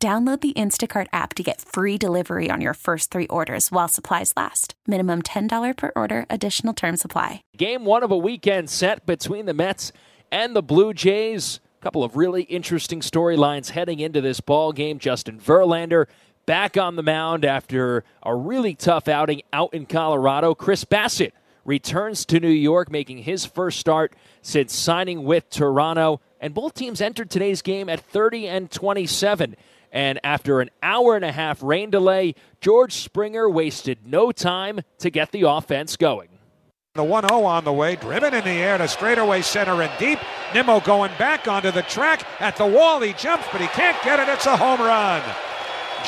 Download the Instacart app to get free delivery on your first three orders while supplies last. Minimum $10 per order, additional term supply. Game one of a weekend set between the Mets and the Blue Jays. A couple of really interesting storylines heading into this ball game. Justin Verlander back on the mound after a really tough outing out in Colorado. Chris Bassitt returns to New York, making his first start since signing with Toronto. And both teams entered today's game at 30 and 27. And after an hour and a half rain delay, George Springer wasted no time to get the offense going. The 1 0 on the way, driven in the air to straightaway center and deep. Nimmo going back onto the track. At the wall, he jumps, but he can't get it. It's a home run.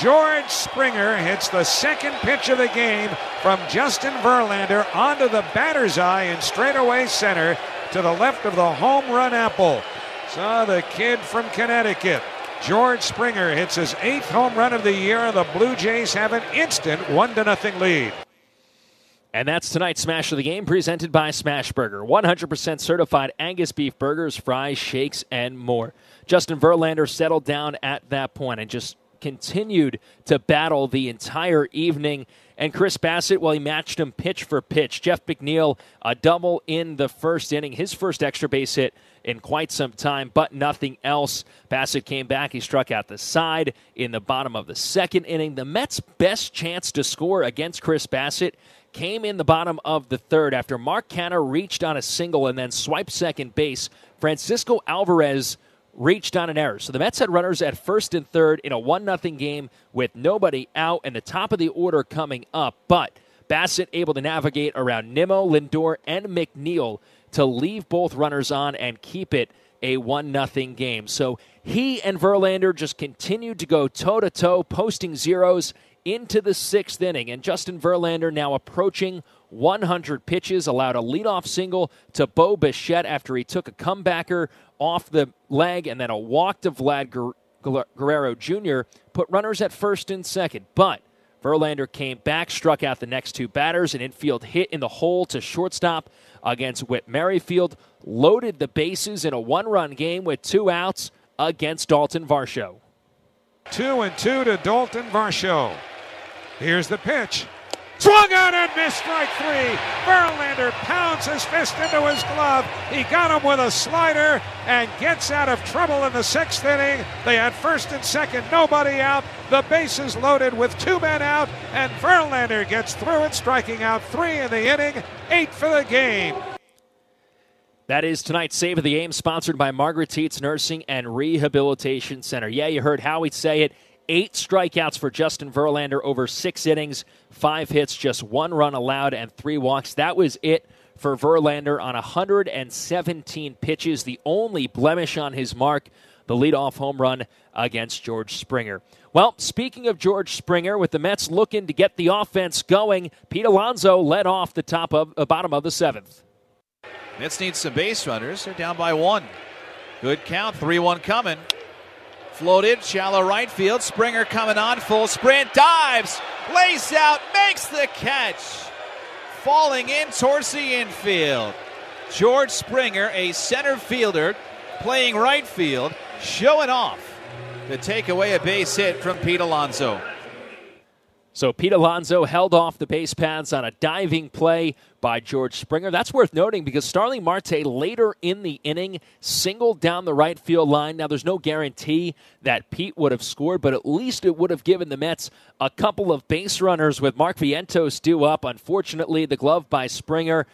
George Springer hits the second pitch of the game from Justin Verlander onto the batter's eye in straightaway center to the left of the home run apple. Saw the kid from Connecticut George Springer hits his eighth home run of the year. The Blue Jays have an instant one to nothing lead. And that's tonight's Smash of the Game presented by Smashburger. 100% certified Angus beef burgers, fries, shakes, and more. Justin Verlander settled down at that point and just continued to battle the entire evening. And Chris Bassitt, well, he matched him pitch for pitch. Jeff McNeil, a double in the first inning, his first extra base hit in quite some time, but nothing else. Bassitt came back. He struck out the side in the bottom of the second inning. The Mets' best chance to score against Chris Bassitt came in the bottom of the third after Mark Canha reached on a single and then swiped second base. Francisco Alvarez reached on an error. So the Mets had runners at first and third in a 1 0 game with nobody out and the top of the order coming up. But Bassitt able to navigate around Nimmo, Lindor, and McNeil to leave both runners on and keep it a 1 0 game. So he and Verlander just continued to go toe to toe, posting zeros into the sixth inning. And Justin Verlander now approaching 100 pitches, allowed a leadoff single to Bo Bichette after he took a comebacker off the leg and then a walk to Vlad Guerrero Jr., put runners at first and second. But Verlander came back, struck out the next two batters, an infield hit in the hole to shortstop against Whit Merrifield, loaded the bases in a one run game with two outs against Dalton Varsho. Two and two to Dalton Varsho. Here's the pitch. Swung on and missed strike three. Verlander pounds his fist into his glove. He got him with a slider and gets out of trouble in the sixth inning. They had first and second, nobody out. The bases loaded with two men out, and Verlander gets through it, striking out three in the inning, eight for the game. That is tonight's Save of the Game, sponsored by Margaret Tietz Nursing and Rehabilitation Center. Yeah, you heard Howie say it eight strikeouts for Justin Verlander over six innings, five hits, just one run allowed, and three walks. That was it for Verlander on 117 pitches, the only blemish on his mark, the leadoff home run against George Springer. Well, speaking of George Springer, with the Mets looking to get the offense going, Pete Alonso led off the top of the uh, bottom of the seventh. Mets need some base runners. They're down by one. Good count, 3 1 coming. Floated, shallow right field. Springer coming on, full sprint, dives, lays out, makes the catch. Falling in towards the infield. George Springer, a center fielder, playing right field, showing off to take away a base hit from Pete Alonso. So Pete Alonso held off the base paths on a diving play by George Springer. That's worth noting because Starling Marte later in the inning singled down the right field line. Now there's no guarantee that Pete would have scored, but at least it would have given the Mets a couple of base runners with Mark Vientos due up. Unfortunately, the glove by Springer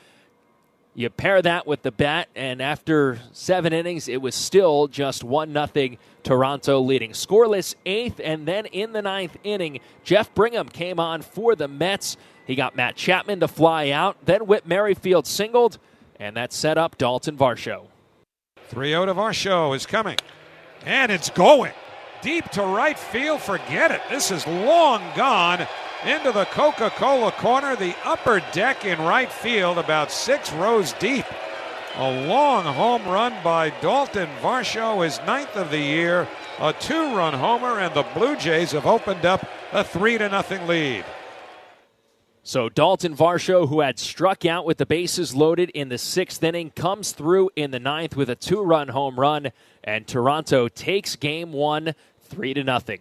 you pair that with the bat, and after seven innings, it was still just 1 nothing Toronto leading. Scoreless eighth, and then in the ninth inning, Jeff Brigham came on for the Mets. He got Matt Chapman to fly out. Then Whit Merrifield singled, and that set up Dalton Varsho. 3 0 to Varsho is coming, and it's going. deep to right field. Forget it. This is long gone into the Coca Cola corner, the upper deck in right field, about six rows deep. A long home run by Dalton Varsho, his ninth of the year, a two run homer, and the Blue Jays have opened up a 3 to nothing lead. So Dalton Varsho, who had struck out with the bases loaded in the sixth inning, comes through in the ninth with a two-run home run, and Toronto takes game one, three to nothing.